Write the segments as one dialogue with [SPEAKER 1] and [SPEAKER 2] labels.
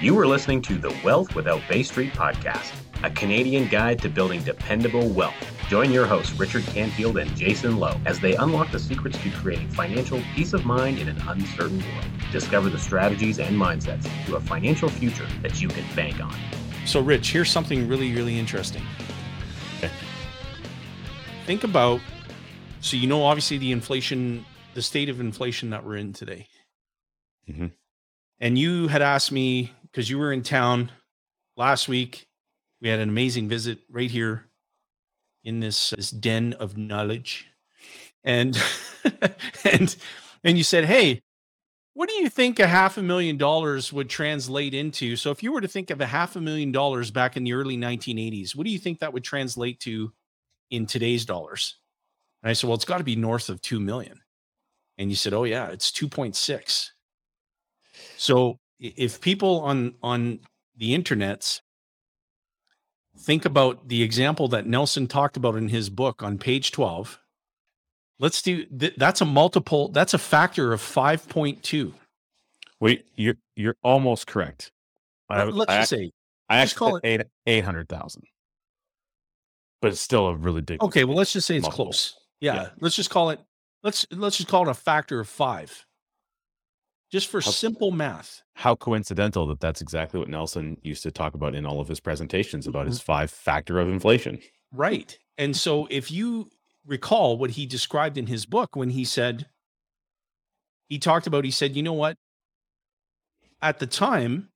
[SPEAKER 1] You are listening to the Wealth Without Bay Street podcast, a Canadian guide to building dependable wealth. Join your hosts, Richard Canfield and Jayson Lowe, as they unlock the secrets to creating financial peace of mind in an uncertain world. Discover the strategies and mindsets to a financial future that you can bank on.
[SPEAKER 2] So, Rich, here's something really, really interesting. Okay. Think about so, you know, obviously the inflation, the state of inflation that we're in today.
[SPEAKER 3] Mm-hmm.
[SPEAKER 2] And you had asked me because you were in town last week. We had an amazing visit right here in this, uh, this den of knowledge. And and and you said, "Hey, what do you think a half a million dollars would translate into? So if you were to think of a half a million dollars back in the early 1980s, what do you think that would translate to in today's dollars?" And I said, "Well, it's got to be north of 2 million." And you said, "Oh yeah, it's 2.6." So if people on on the internets think about the example that Nelson talked about in his book on page 12, let's do th- that's a multiple that's a factor of 5.2.
[SPEAKER 3] Wait, you're you're almost correct. I,
[SPEAKER 2] Let's
[SPEAKER 3] I,
[SPEAKER 2] just say
[SPEAKER 3] I actually
[SPEAKER 2] call
[SPEAKER 3] it eight eight hundred thousand, but it's still a really big.
[SPEAKER 2] okay, well let's just say it's
[SPEAKER 3] Multiple.
[SPEAKER 2] close. Yeah,
[SPEAKER 3] Yeah.
[SPEAKER 2] let's just call it let's let's just call it a factor of 5. Just for
[SPEAKER 3] How-
[SPEAKER 2] simple math.
[SPEAKER 3] How coincidental that that's exactly what Nelson used to talk about in all of his presentations about his mm-hmm. five factor of inflation.
[SPEAKER 2] Right. And so if you recall what he described in his book when he said, he talked about, he said, you know what? At the time,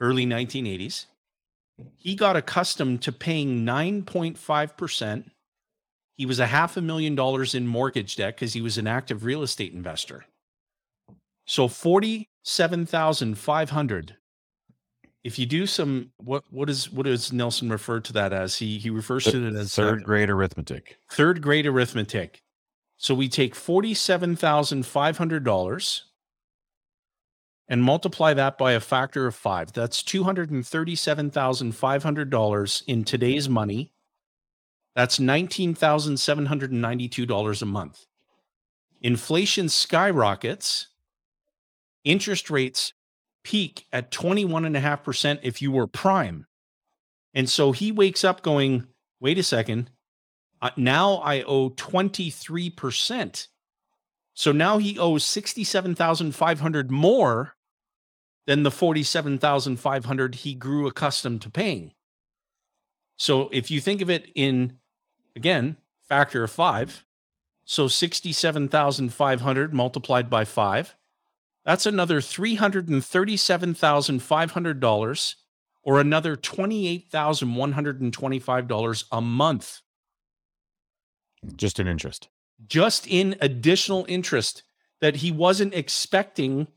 [SPEAKER 2] early 1980s, he got accustomed to paying 9.5%. He was a half a million dollars in mortgage debt because he was an active real estate investor. So 47,500 if you do some what what is what does Nelson refer to that as? He he refers to it as uh,
[SPEAKER 3] Third grade arithmetic.
[SPEAKER 2] third grade arithmetic. So we take forty-seven thousand five hundred dollars and multiply that by a factor of five. That's two hundred and thirty-seven thousand five hundred dollars in today's money. That's nineteen thousand seven hundred and ninety-two dollars a month. Inflation skyrockets. Interest rates peak at 21.5% if you were prime. And so he wakes up going, wait a second, uh, now I owe 23%. So now he owes 67,500 more than the 47,500 he grew accustomed to paying. So if you think of it in again, factor of 5, so 67,500 multiplied by 5, that's another $337,500 or another $28,125 a month
[SPEAKER 3] Just in interest.
[SPEAKER 2] just in additional interest that he wasn't expecting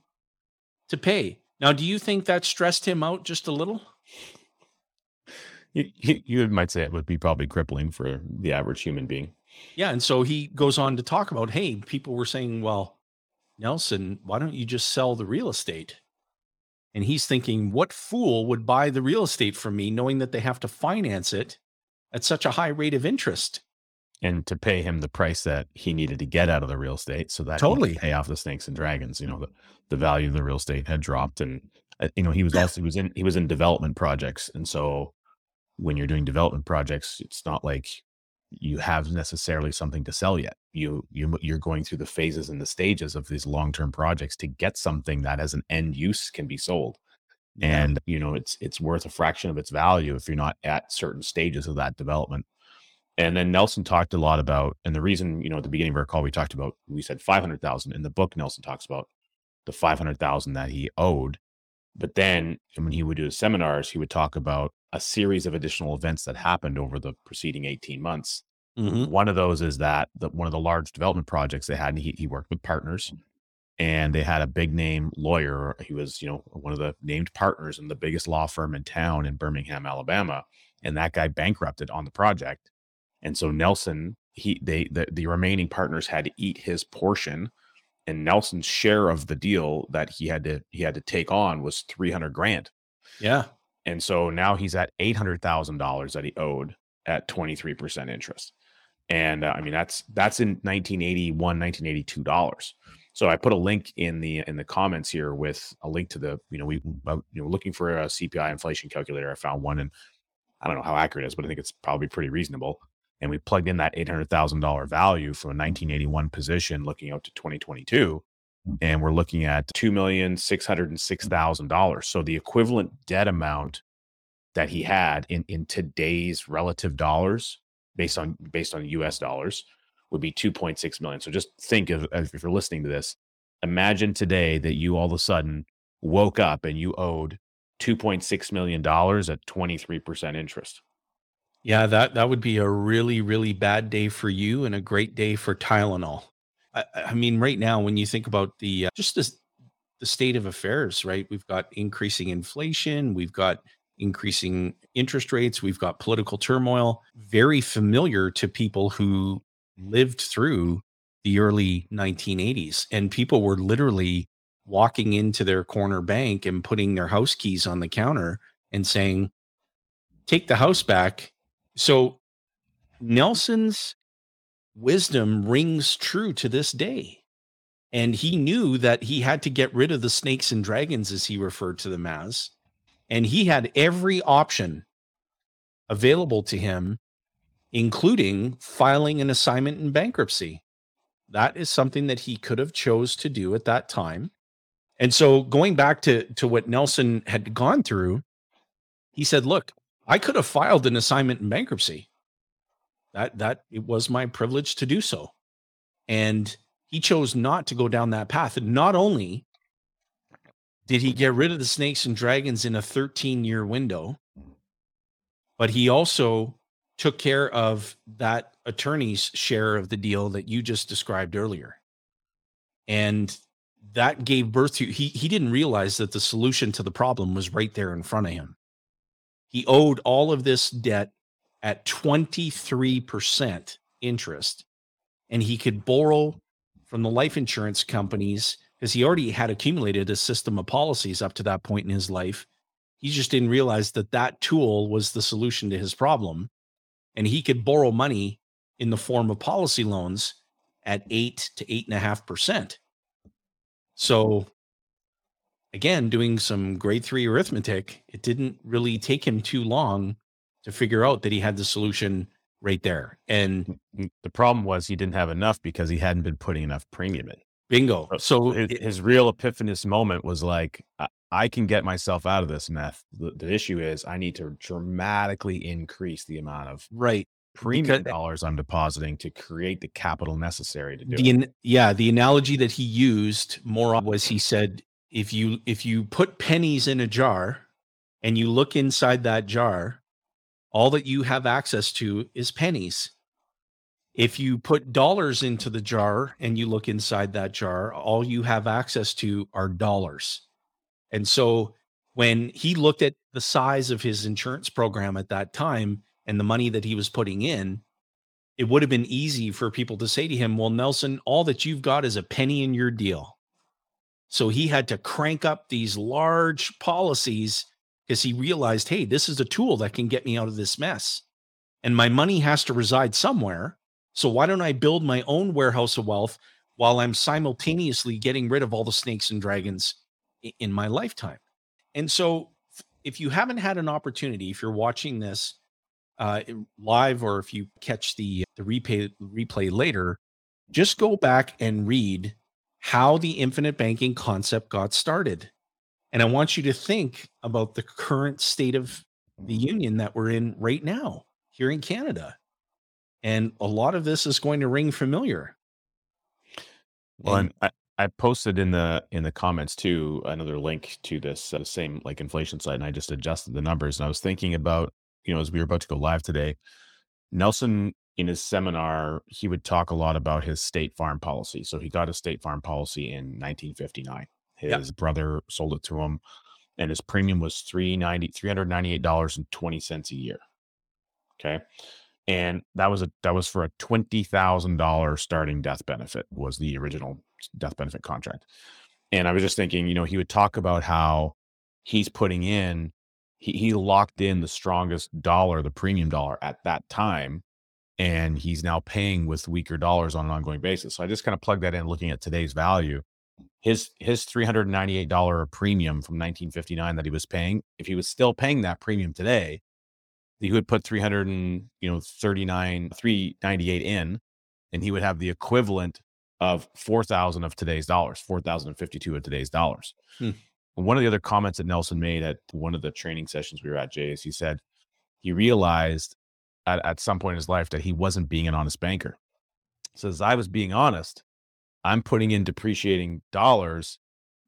[SPEAKER 2] to pay. Now, do you think that stressed him out just a little?
[SPEAKER 3] You, you you might say it would be probably crippling for the average human being.
[SPEAKER 2] Yeah. And so he goes on to talk about hey, people were saying, well, Nelson, why don't you just sell the real estate? And he's thinking, what fool would buy the real estate from me knowing that they have to finance it at such a high rate of interest?
[SPEAKER 3] and to pay him the price that he needed to get out of the real estate so that
[SPEAKER 2] Totally.
[SPEAKER 3] pay off the snakes and dragons you know the, the value of the real estate had dropped and uh, you know he was also he was in he was in development projects and so when you're doing development projects it's not like you have necessarily something to sell yet you you you're going through the phases and the stages of these long-term projects to get something that as an end use can be sold and you know it's it's worth a fraction of its value if you're not at certain stages of that development and then Nelson talked a lot about, and the reason, you know, at the beginning of our call, we talked about, we said 500,000 in the book, Nelson talks about the 500,000 that he owed. But then when he would do his seminars, he would talk about a series of additional events that happened over the preceding 18 months.
[SPEAKER 2] Mhm.
[SPEAKER 3] One of those is that the, one of the large development projects they had, and he, he worked with partners and they had a big name lawyer. He was, you know, one of the named partners in the biggest law firm in town in Birmingham, Alabama. And that guy bankrupted on the project. And so Nelson, he they the, the remaining partners had to eat his portion. And Nelson's share of the deal that he had to he had to take on was 300 grand.
[SPEAKER 2] Yeah.
[SPEAKER 3] And so now he's at $800,000 that he owed at 23% interest. And uh, I mean, that's, that's in 1981, 1982 dollars. So I put a link in the in the comments here with a link to the you know we you know looking for a CPI inflation calculator. I found one and I don't know how accurate it is, but I think it's probably pretty reasonable. And we plugged in that eight hundred thousand dollar value from a nineteen eighty one position, looking out to twenty twenty two, and we're looking at two million six hundred and six thousand dollars. So the equivalent debt amount that he had in in today's relative dollars, based on based on U.S. dollars, would be 2.6 million. So just think of if you're listening to this, imagine today that you all of a sudden woke up and you owed 2.6 million dollars at 23% interest.
[SPEAKER 2] Yeah, that that would be a really really bad day for you and a great day for Tylenol. I, I mean, right now when you think about the uh, just this, the state of affairs, right? We've got increasing inflation, we've got increasing interest rates, we've got political turmoil, very familiar to people who lived through the early 1980s and people were literally walking into their corner bank and putting their house keys on the counter and saying take the house back. So nelson's wisdom rings true to this day. And he knew that he had to get rid of the snakes and dragons as he referred to them as and he had every option available to him including filing an assignment in bankruptcy. That is something that he could have chose to do at that time. And so going back to to what Nelson had gone through, he said, "Look, I could have filed an assignment in bankruptcy. That that it was my privilege to do so." And he chose not to go down that path. And not only did he get rid of the snakes and dragons in a 13 year window, mm-hmm. but he also took care of that attorney's share of the deal that you just described earlier. And that gave birth to he he didn't realize that the solution to the problem was right there in front of him. He owed all of this debt at 23% interest and he could borrow from the life insurance companies because he already had accumulated a system of policies up to that point in his life. He just didn't realize that that tool was the solution to his problem and he could borrow money in the form of policy loans at eight to eight and a half percent. So again, doing some grade three arithmetic, it didn't really take him too long to figure out that he had the solution right there. And mm, mm,
[SPEAKER 3] the problem was he didn't have enough because he hadn't been putting enough premium in.
[SPEAKER 2] Bingo.
[SPEAKER 3] So his, his real epiphanous moment was like, I can get myself out of this meth. The, the, issue is I need to dramatically increase the amount of
[SPEAKER 2] right
[SPEAKER 3] premium because, eh dollars I'm depositing to create the capital necessary to do
[SPEAKER 2] the,
[SPEAKER 3] it.
[SPEAKER 2] Yeah, the analogy that he used more was he said if you if you put pennies in a jar and you look inside that jar, all that you have access to is pennies. If you put dollars into the jar and you look inside that jar, all you have access to are dollars. And so when he looked at the size of his insurance program at that time and the money that he was putting in, it would have been easy for people to say to him, Well, Nelson, all that you've got is a penny in your deal. So he had to crank up these large policies because he realized, Hey, this is a tool that can get me out of this mess. And my money has to reside somewhere. So why don't I build my own warehouse of wealth while I'm simultaneously getting rid of all the snakes and dragons in my lifetime. And so, if you haven't had an opportunity, if you're watching this uh, live or if you catch the the replay replay later, just go back and read how the infinite banking concept got started. And I want you to think about the current state of the union that we're in right now here in Canada. And a lot of this is going to ring familiar.
[SPEAKER 3] Well, and, I, I posted in the in the comments too another link to this uh, same like inflation site, and I just adjusted the numbers. And I was thinking about you know as we were about to go live today, Nelson in his seminar he would talk a lot about his state farm policy. So he got a state farm policy in 1959. His yep. brother sold it to him, and his premium was 390 398 dollars and twenty cents a year. Okay, and that was a that was for a twenty thousand dollar starting death benefit was the original death benefit contract. And I was just thinking, you know, he would talk about how he's putting in, he, he locked in the strongest dollar, the premium dollar at that time and he's now paying with weaker dollars on an ongoing basis. So I just kind of plug that in looking at today's value. His his $398 premium from 1959 that he was paying, if he was still paying that premium today, he would put 300 and, you know, 39 398 in and he would have the equivalent of 4000 of today's dollars, 4052 of today's dollars. Hmm. One of the other comments that Nelson made at one of the training sessions we were at, Jay, is he said he realized at, at some point in his life that he wasn't being an honest banker. Says, I was being honest. I'm putting in depreciating dollars.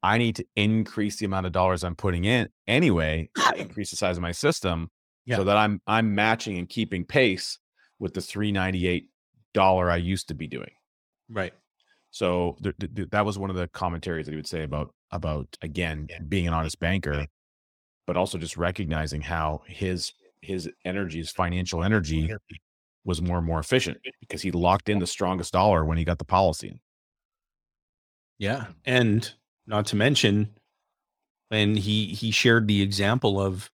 [SPEAKER 3] I need to increase the amount of dollars I'm putting in anyway, increase the size of my system yeah. so that I'm I'm matching and keeping pace with the 398 dollar I used to be doing.
[SPEAKER 2] Right.
[SPEAKER 3] So th- th- that was one of the commentaries that he would say about about again yeah. being an honest banker, but also just recognizing how his his energy, his financial energy was more and more efficient because he locked in the strongest dollar when he got the policy.
[SPEAKER 2] Yeah. And not to mention, and he he shared the example of,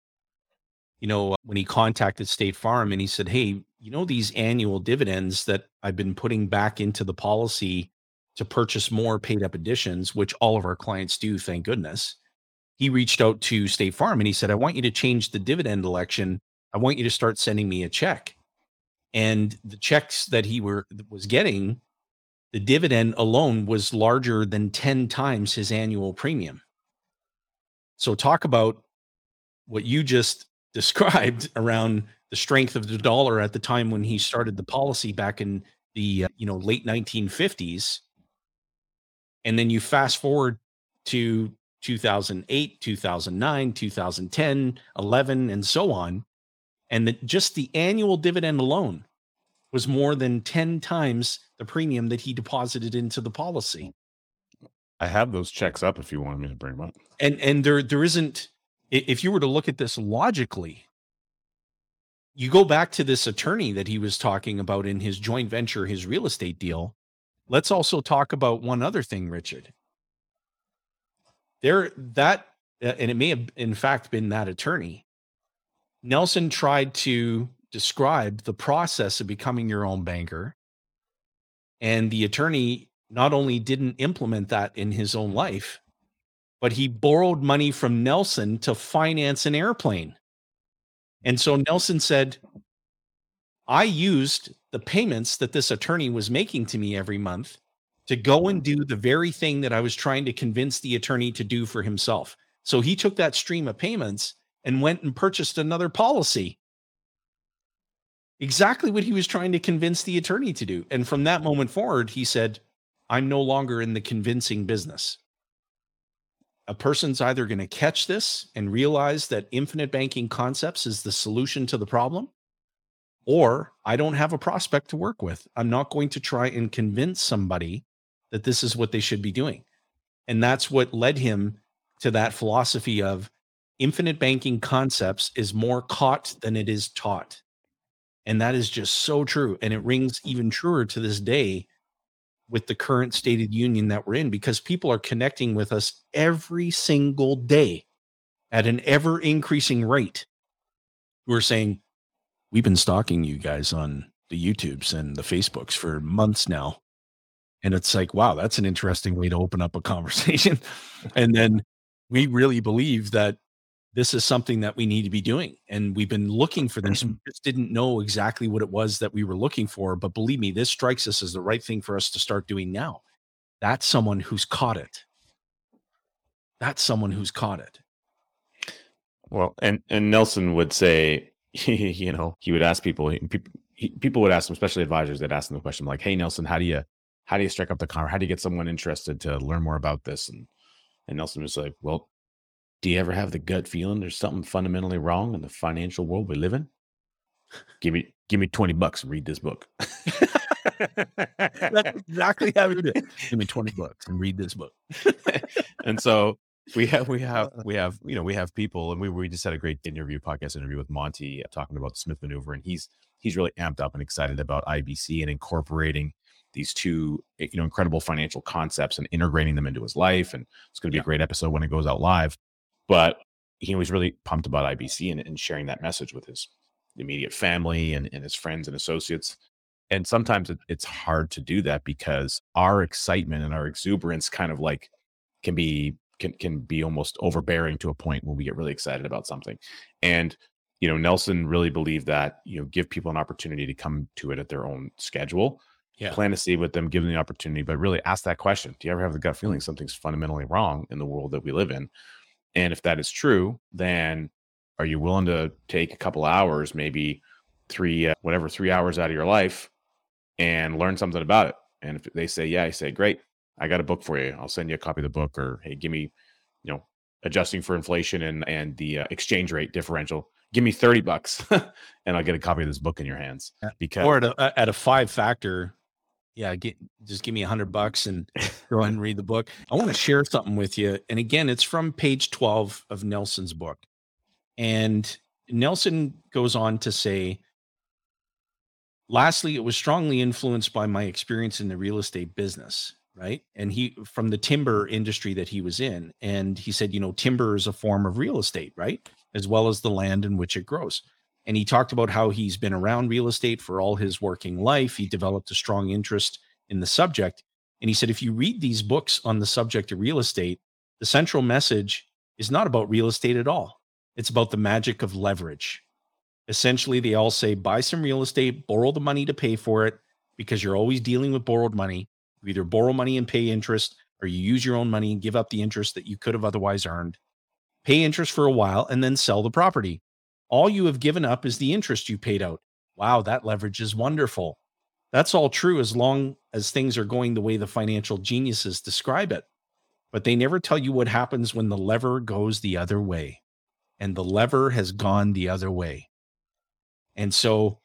[SPEAKER 2] you know, uh, when he contacted State Farm and he said, Hey, you know, these annual dividends that I've been putting back into the policy to purchase more paid up additions, which all of our clients do, thank goodness. He reached out to State Farm and he said, I want you to change the dividend election I want you to start sending me a check. And the checks that he were was getting, the dividend alone was larger than 10 times his annual premium. So talk about what you just described around the strength of the dollar at the time when he started the policy back in the uh, you know late 1950s and then you fast forward to 2008 2009 2010 11 and so on and that just the annual dividend alone was more than 10 times the premium that he deposited into the policy.
[SPEAKER 3] I have those checks up if you want me to bring them up.
[SPEAKER 2] And and there there isn't if you were to look at this logically, you go back to this attorney that he was talking about in his joint venture, his real estate deal. Let's also talk about one other thing, Richard. There that uh, and it may have in fact been that attorney Nelson tried to describe the process of becoming your own banker. And the attorney not only didn't implement that in his own life, but he borrowed money from Nelson to finance an airplane. And so Nelson said, I used the payments that this attorney was making to me every month to go and do the very thing that I was trying to convince the attorney to do for himself. So he took that stream of payments and went and purchased another policy. Exactly what he was trying to convince the attorney to do. And from that moment forward, he said, I'm no longer in the convincing business. A person's either going to catch this and realize that infinite banking concepts is the solution to the problem, or I don't have a prospect to work with. I'm not going to try and convince somebody that this is what they should be doing. And that's what led him to that philosophy of infinite banking concepts is more caught than it is taught. And that is just so true. And it rings even truer to this day with the current stated union that we're in because people are connecting with us every single day at an ever increasing rate. We're saying, we've been stalking you guys on the YouTubes and the Facebooks for months now. And it's like, wow, that's an interesting way to open up a conversation. and then we really believe that this is something that we need to be doing. And we've been looking for this. Mm. We just didn't know exactly what it was that we were looking for. But believe me, this strikes us as the right thing for us to start doing now. That's someone who's caught it. That's someone who's caught it.
[SPEAKER 3] Well, and and Nelson would say, you know, he would ask people, people, people would ask him, especially advisors, that ask him the question like, "Hey, Nelson, how do you how do you strike up the car? How do you get someone interested to learn more about this?" And and Nelson was like, "Well, do you ever have the gut feeling there's something fundamentally wrong in the financial world we live in? Give me give me 20 bucks and read this book.
[SPEAKER 2] That's exactly how we do it. Give me 20 bucks and read this book.
[SPEAKER 3] and so we have we have we have you know we have people and we we just had a great interview podcast interview with Monty uh, talking about the Smith maneuver and he's he's really amped up and excited about IBC and incorporating these two you know incredible financial concepts and integrating them into his life and it's going to be yeah. a great episode when it goes out live but he was really pumped about IBC and, and sharing that message with his immediate family and, and his friends and associates. and sometimes it, it's hard to do that because our excitement and our exuberance kind of like can be can can be almost overbearing to a point when we get really excited about something and you know nelson really believed that you know give people an opportunity to come to it at their own schedule
[SPEAKER 2] Yeah.
[SPEAKER 3] plant a seed with them give them the opportunity but really ask that question do you ever have the gut feeling something's fundamentally wrong in the world that we live in and if that is true then are you willing to take a couple hours maybe three uh, whatever three hours out of your life and learn something about it? And if they say yeah i say great i got a book for you. I'll send you a copy of the book or hey give me you know adjusting for inflation and and the uh, exchange rate differential give me 30 bucks and i'll get a copy of this book in your hands because
[SPEAKER 2] or at a, at a five factor yeah get just give me a hundred bucks and go ahead and read the book. I want to share something with you and again it's from page 12 of nelson's book and nelson goes on to say lastly it was strongly influenced by my experience in the real estate business right? And he from the timber industry that he was in and he said you know timber is a form of real estate right? As well as the land in which it grows and he talked about how he's been around real estate for all his working life. He developed a strong interest in the subject. And he said, if you read these books on the subject of real estate, the central message is not about real estate at all. It's about the magic of leverage. Essentially, they all say buy some real estate, borrow the money to pay for it, because you're always dealing with borrowed money. You either borrow money and pay interest, or you use your own money and give up the interest that you could have otherwise earned. Pay interest for a while and then sell the property. All you have given up is the interest you paid out. Wow, that leverage is wonderful. That's all true as long as things are going the way the financial geniuses describe it. But they never tell you what happens when the lever goes the other way. And the lever has gone the other way. And so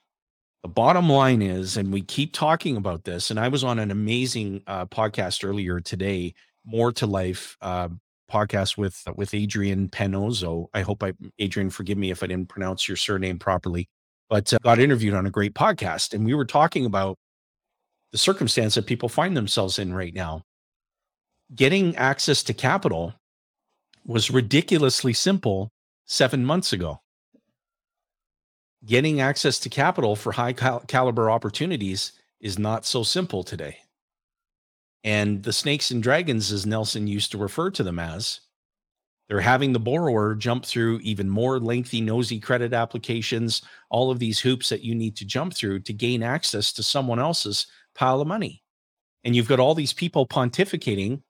[SPEAKER 2] the bottom line is, and we keep talking about this, and I was on an amazing uh, podcast earlier today, More to Life uh, podcast with with Adrian Penozo. I hope I Adrian forgive me if I didn't pronounce your surname properly, but uh, got interviewed on a great podcast and we were talking about the circumstance that people find themselves in right now. Getting access to capital was ridiculously simple 7 months ago. Getting access to capital for high cal- caliber opportunities is not so simple today. And the snakes and dragons, as Nelson used to refer to them as, they're having the borrower jump through even more lengthy, nosy credit applications, all of these hoops that you need to jump through to gain access to someone else's pile of money. And you've got all these people pontificating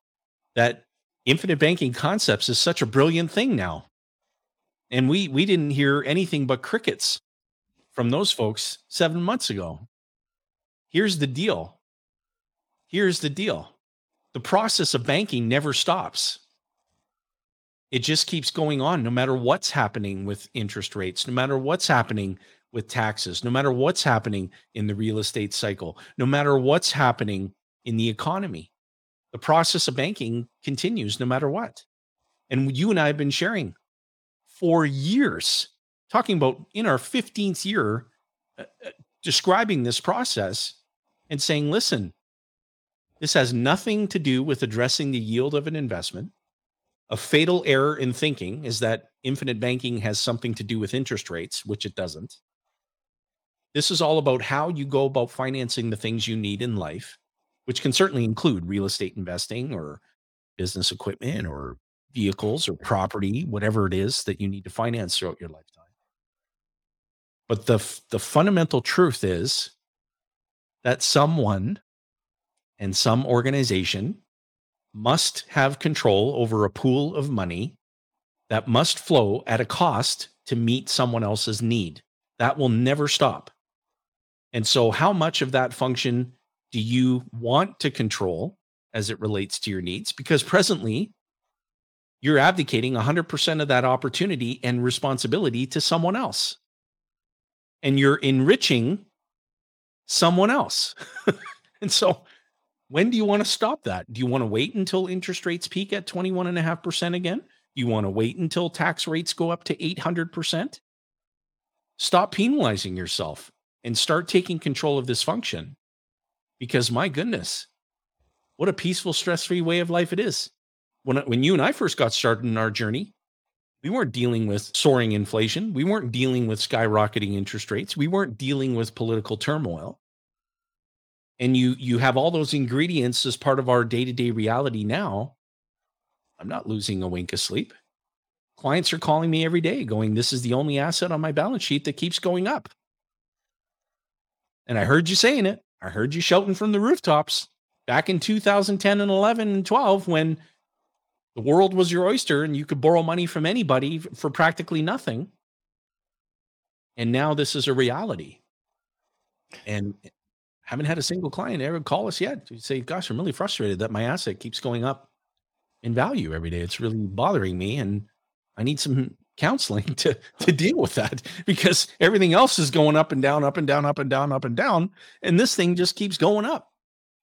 [SPEAKER 2] that infinite banking concepts is such a brilliant thing now. And we we didn't hear anything but crickets from those folks 7 months ago. Here's the deal here's the deal the process of banking never stops. It just keeps going on no matter what's happening with interest rates, no matter what's happening with taxes, no matter what's happening in the real estate cycle, no matter what's happening in the economy. The process of banking continues no matter what. And you and I have been sharing for years, talking about in our 15th year, uh, uh, describing this process and saying, listen, this has nothing to do with addressing the yield of an investment. A fatal error in thinking is that infinite banking has something to do with interest rates, which it doesn't. This is all about how you go about financing the things you need in life, which can certainly include real estate investing or business equipment or vehicles or property, whatever it is that you need to finance throughout your lifetime. But the, the fundamental truth is that someone and some organization must have control over a pool of money that must flow at a cost to meet someone else's need. That will never stop. And so, how much of that function do you want to control as it relates to your needs? Because presently, you're abdicating 100% of that opportunity and responsibility to someone else. And you're enriching someone else. and so, when do you want to stop that? Do you want to wait until interest rates peak at 21.5% again? You want to wait until tax rates go up to 800%? Stop penalizing yourself and start taking control of this function. Because my goodness, what a peaceful, stress free way of life it is. When, when you and I first got started in our journey, we weren't dealing with soaring inflation. We weren't dealing with skyrocketing interest rates. We weren't dealing with political turmoil. And you you have all those ingredients as part of our day-to-day reality now i'm not losing a wink of sleep. Clients are calling me every day going this is the only asset on my balance sheet that keeps going up. And i heard you saying it. I heard you shouting from the rooftops back in 2010 and 11 and 12 when the world was your oyster and you could borrow money from anybody for practically nothing. And now this is a reality. And haven't had a single client ever call us yet to say, "Gosh, I'm really frustrated that my asset keeps going up in value every day. It's really bothering me, and I need some counseling to to deal with that because everything else is going up and down, up and down, up and down, up and down, and this thing just keeps going up.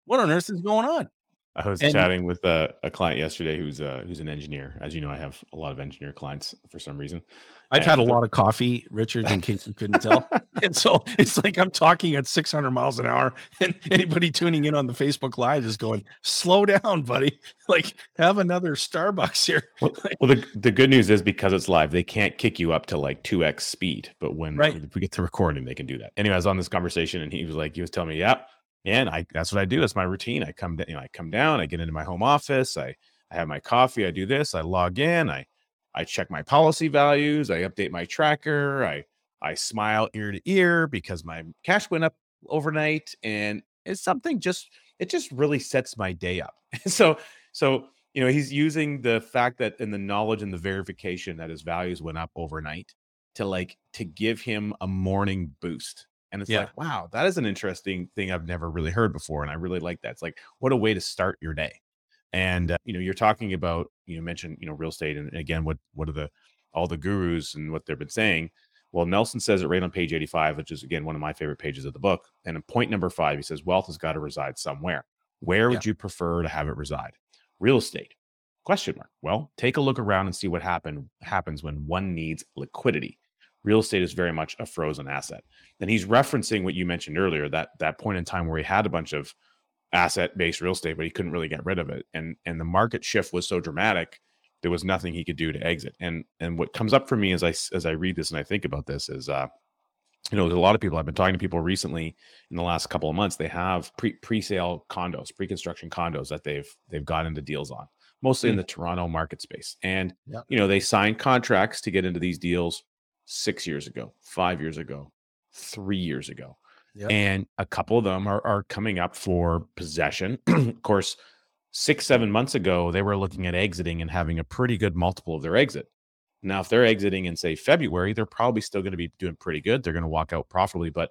[SPEAKER 2] What on earth is going on?"
[SPEAKER 3] I was and, chatting with a, a, client yesterday who's a, who's an engineer. As you know, I have a lot of engineer clients for some reason,
[SPEAKER 2] I've had a lot of coffee, Richard, in case you couldn't tell. and so it's like I'm talking at 600 miles an hour, and anybody tuning in on the Facebook Live is going, "Slow down, buddy! Like, have another Starbucks here."
[SPEAKER 3] well, well, the the good news is because it's live, they can't kick you up to like two x speed. But when right. we get to recording, they can do that. Anyway, I was on this conversation, and he was like, he was telling me, "Yeah, and I that's what I do. It's my routine. I come, you know, I come down, I get into my home office, I I have my coffee, I do this, I log in, I." I check my policy values, I update my tracker, I I smile ear to ear because my cash went up overnight and it's something just it just really sets my day up. so so you know he's using the fact that in the knowledge and the verification that his values went up overnight to like to give him a morning boost and it's yeah. like wow that is an interesting thing i've never really heard before and i really like that it's like what a way to start your day and uh, you know, you're talking about you know mentioned you know real estate, and again, what what are the all the gurus and what they've been saying. Well, Nelson says it right on page 85, which is again one of my favorite pages of the book. And in point number five, he says wealth has got to reside somewhere. Where would yeah. you prefer to have it reside? Real estate? Question mark. Well, take a look around and see what happen happens when one needs liquidity. Real estate is very much a frozen asset. And he's referencing what you mentioned earlier, that that point in time where he had a bunch of asset based real estate, but he couldn't really get rid of it. And and the market shift was so dramatic, there was nothing he could do to exit. And and what comes up for me as I as I read this and I think about this is uh you know, there's a lot of people. I've been talking to people recently in the last couple of months. They have pre pre sale condos, pre construction condos that they've they've got into deals on, mostly in the Toronto market space. And yep. you know, they signed contracts to get into these deals six years ago, five years ago, three years ago. Yep. And a couple of them are, are coming up for possession. of course, six, seven months ago, they were looking at exiting and having a pretty good multiple of their exit. Now, if they're exiting in say February, they're probably still going to be doing pretty good. They're going to walk out profitably, but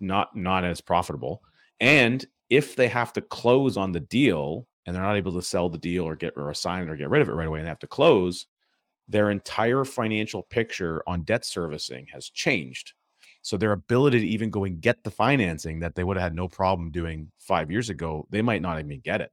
[SPEAKER 3] not not as profitable. And if they have to close on the deal and they're not able to sell the deal or get or assign it or get rid of it right away and they have to close, their entire financial picture on debt servicing has changed so their ability to even go and get the financing that they would have had no problem doing five years ago, they might not even get it.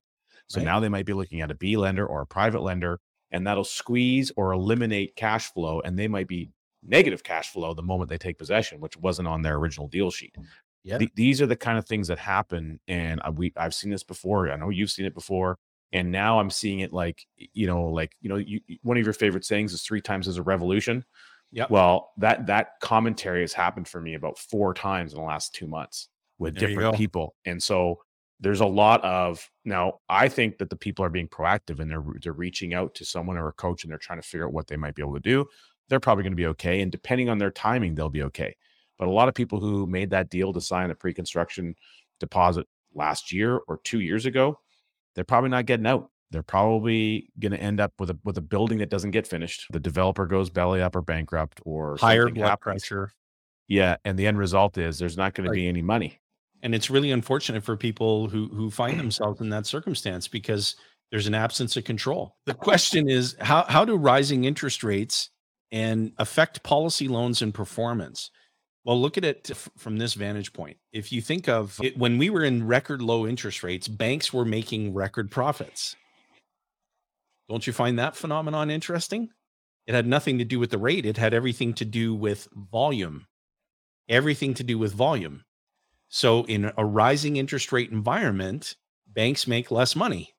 [SPEAKER 3] So right. now they might be looking at a B lender or a private lender, and that'll squeeze or eliminate cash flow, and they might be negative cash flow the moment they take possession, which wasn't on their original deal sheet. Mm, yeah, Th- these are the kind of things that happen, and uh, we I've seen this before. I know you've seen it before, and now I'm seeing it like you know, like you know, you, one of your favorite sayings is three times as a revolution. Yeah. Well, that that commentary has happened for me about four times in the last two months with there different people, and so there's a lot of now. I think that the people are being proactive and they're they're reaching out to someone or a coach and they're trying to figure out what they might be able to do. They're probably going to be okay, and depending on their timing, they'll be okay. But a lot of people who made that deal to sign a pre-construction deposit last year or two years ago, they're probably not getting out they're probably going to end up with a with a building that doesn't get finished. The developer goes belly up or bankrupt or
[SPEAKER 2] higher blood happens. pressure.
[SPEAKER 3] Yeah, and the end result is there's not going to be any money.
[SPEAKER 2] And it's really unfortunate for people who who find themselves in that circumstance because there's an absence of control. The question is how how do rising interest rates and affect policy loans and performance? Well, look at it from this vantage point. If you think of it, when we were in record low interest rates, banks were making record profits. Don't you find that phenomenon interesting? It had nothing to do with the rate, it had everything to do with volume. Everything to do with volume. So, in a rising interest rate environment, banks make less money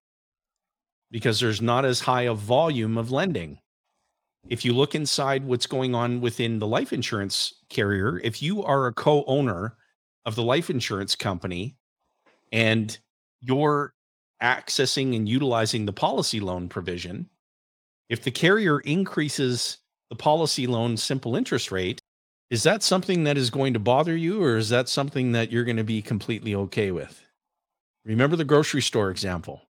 [SPEAKER 2] because there's not as high a volume of lending. If you look inside what's going on within the life insurance carrier, if you are a co owner of the life insurance company, and you're accessing and utilizing the policy loan provision, if the carrier increases the policy loan simple interest rate, is that something that is going to bother you or is that something that you're going to be completely okay with? Remember the grocery store example.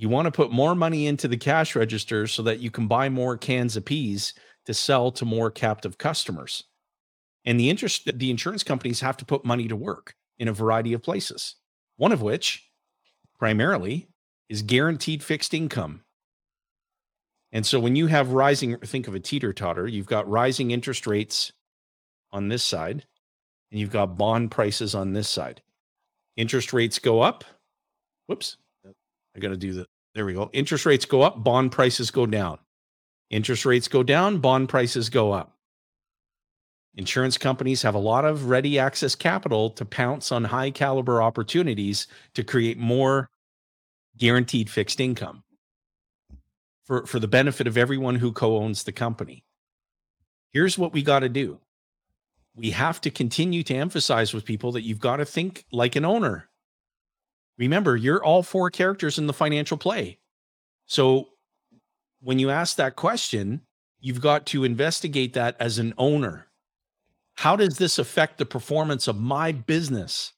[SPEAKER 2] You want to put more money into the cash register so that you can buy more cans of peas to sell to more captive customers. And the interest the insurance companies have to put money to work in a variety of places. One of which primarily is guaranteed fixed income. And so when you have rising, think of a teeter totter, you've got rising interest rates on this side, and you've got bond prices on this side. Interest rates go up. Whoops. I got to do the, there we go. Interest rates go up, bond prices go down. Interest rates go down, bond prices go up. Insurance companies have a lot of ready access capital to pounce on high caliber opportunities to create more guaranteed fixed income for, for the benefit of everyone who co owns the company. Here's what we got to do we have to continue to emphasize with people that you've got to think like an owner. Remember, you're all four characters in the financial play. So when you ask that question, you've got to investigate that as an owner. How does this affect the performance of my business?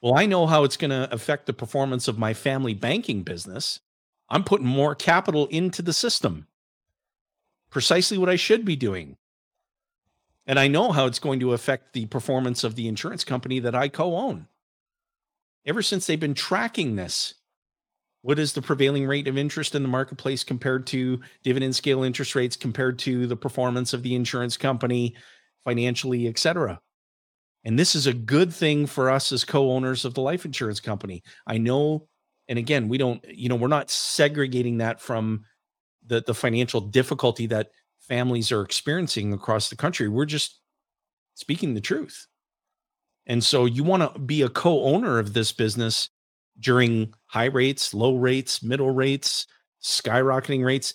[SPEAKER 2] Well, I know how it's going to affect the performance of my family banking business. I'm putting more capital into the system. Precisely what I should be doing. And I know how it's going to affect the performance of the insurance company that I co own. Ever since they've been tracking this, what is the prevailing rate of interest in the marketplace compared to dividend scale interest rates, compared to the performance of the insurance company financially, et cetera? And this is a good thing for us as co owners of the life insurance company. I know and again we don't you know we're not segregating that from the the financial difficulty that families are experiencing across the country we're just speaking the truth and so you want to be a co-owner of this business during high rates low rates middle rates skyrocketing rates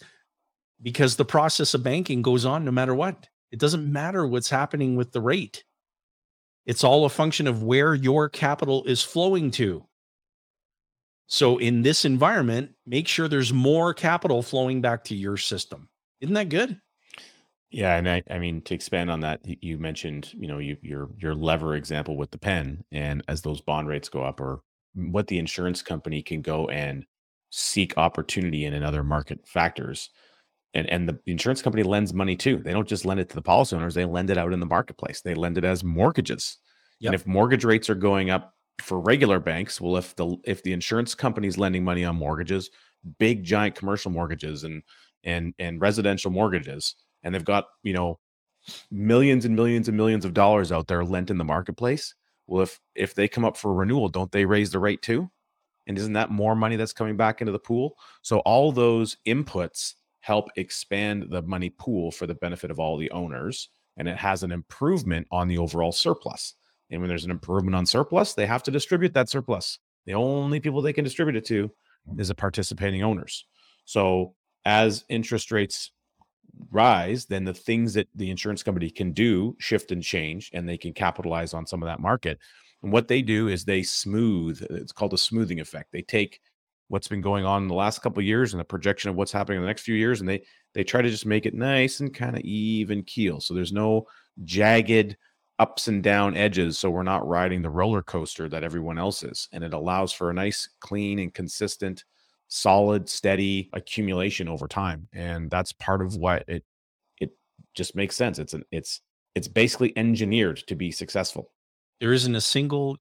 [SPEAKER 2] because the process of banking goes on no matter what it doesn't matter what's happening with the rate it's all a function of where your capital is flowing to so in this environment, make sure there's more capital flowing back to your system. Isn't that good?
[SPEAKER 3] Yeah, and I, I mean to expand on that, you mentioned you know you, your your lever example with the pen, and as those bond rates go up, or what the insurance company can go and seek opportunity in another market factors, and and the insurance company lends money too. They don't just lend it to the policy owners; they lend it out in the marketplace. They lend it as mortgages. Yep. And if mortgage rates are going up for regular banks, well, if the if the insurance company's lending money on mortgages, big giant commercial mortgages and and and residential mortgages, and they've got you know millions and millions and millions of dollars out there lent in the marketplace. Well, if if they come up for renewal, don't they raise the rate too? And isn't that more money that's coming back into the pool? So all those inputs help expand the money pool for the benefit of all the owners, and it has an improvement on the overall surplus. And when there's an improvement on surplus, they have to distribute that surplus. The only people they can distribute it to is the participating owners. So as interest rates rise, then the things that the insurance company can do shift and change, and they can capitalize on some of that market. And what they do is they smooth. It's called a smoothing effect. They take what's been going on in the last couple years and the projection of what's happening in the next few years, and they they try to just make it nice and kind of even keel. So there's no jagged ups and down edges so we're not riding the roller coaster that everyone else is and it allows for a nice clean and consistent solid steady accumulation over time and that's part of what it it just makes sense. It's an it's it's basically engineered to be successful.
[SPEAKER 2] There isn't a single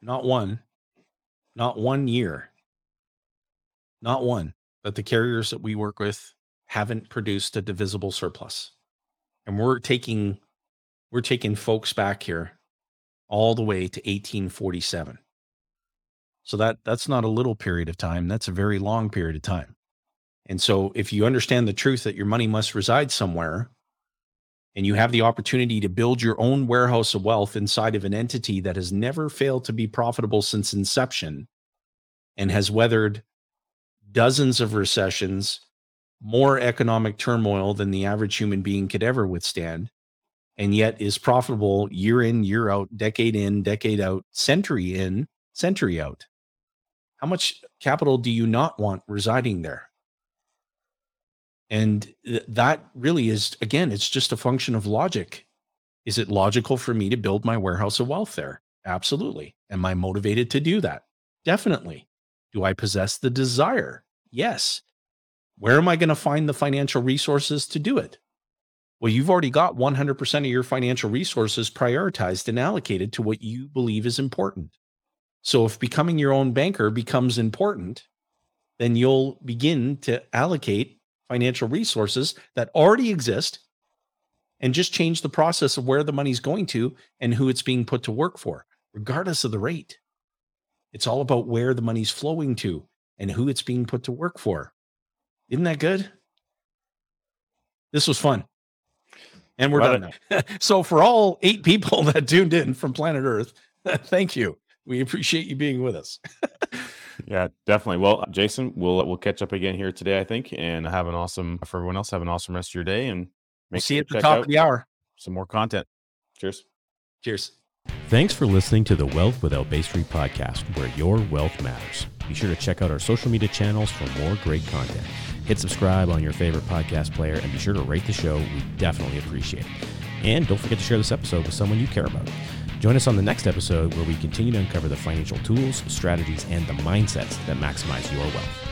[SPEAKER 2] not one not one year not one that the carriers that we work with haven't produced a divisible surplus. And we're taking we're taking folks back here all the way to 1847. So that that's not a little period of time, that's a very long period of time. And so if you understand the truth that your money must reside somewhere and you have the opportunity to build your own warehouse of wealth inside of an entity that has never failed to be profitable since inception and has weathered dozens of recessions, more economic turmoil than the average human being could ever withstand, and yet is profitable year in, year out, decade in, decade out, century in, century out. How much capital do you not want residing there? And th- that really is, again, it's just a function of logic. Is it logical for me to build my warehouse of wealth there? Absolutely. Am I motivated to do that? Definitely. Do I possess the desire? Yes. Where am I going to find the financial resources to do it? Well, you've already got 100% of your financial resources prioritized and allocated to what you believe is important. So if becoming your own banker becomes important, then you'll begin to allocate financial resources that already exist and just change the process of where the money's going to and who it's being put to work for, regardless of the rate. It's all about where the money's flowing to and who it's being put to work for. Isn't that good? This was fun. And we're Love done now. so, for all eight people that tuned in from planet Earth, thank you. We appreciate you being with us.
[SPEAKER 3] yeah, definitely. Well, Jayson, we'll we'll catch up again here today, I think, and have an awesome for everyone else. Have an awesome rest of your day, and
[SPEAKER 2] we'll see you at the top of the hour.
[SPEAKER 3] Some more content. Cheers.
[SPEAKER 2] Cheers.
[SPEAKER 4] Thanks for listening to the Wealth Without Bay Street podcast, where your wealth matters. Be sure to check out our social media channels for more great content. Hit subscribe on your favorite podcast player and be sure to rate the show. We definitely appreciate it. And don't forget to share this episode with someone you care about. Join us on the next episode where we continue to uncover the financial tools, strategies, and the mindsets that maximize your wealth.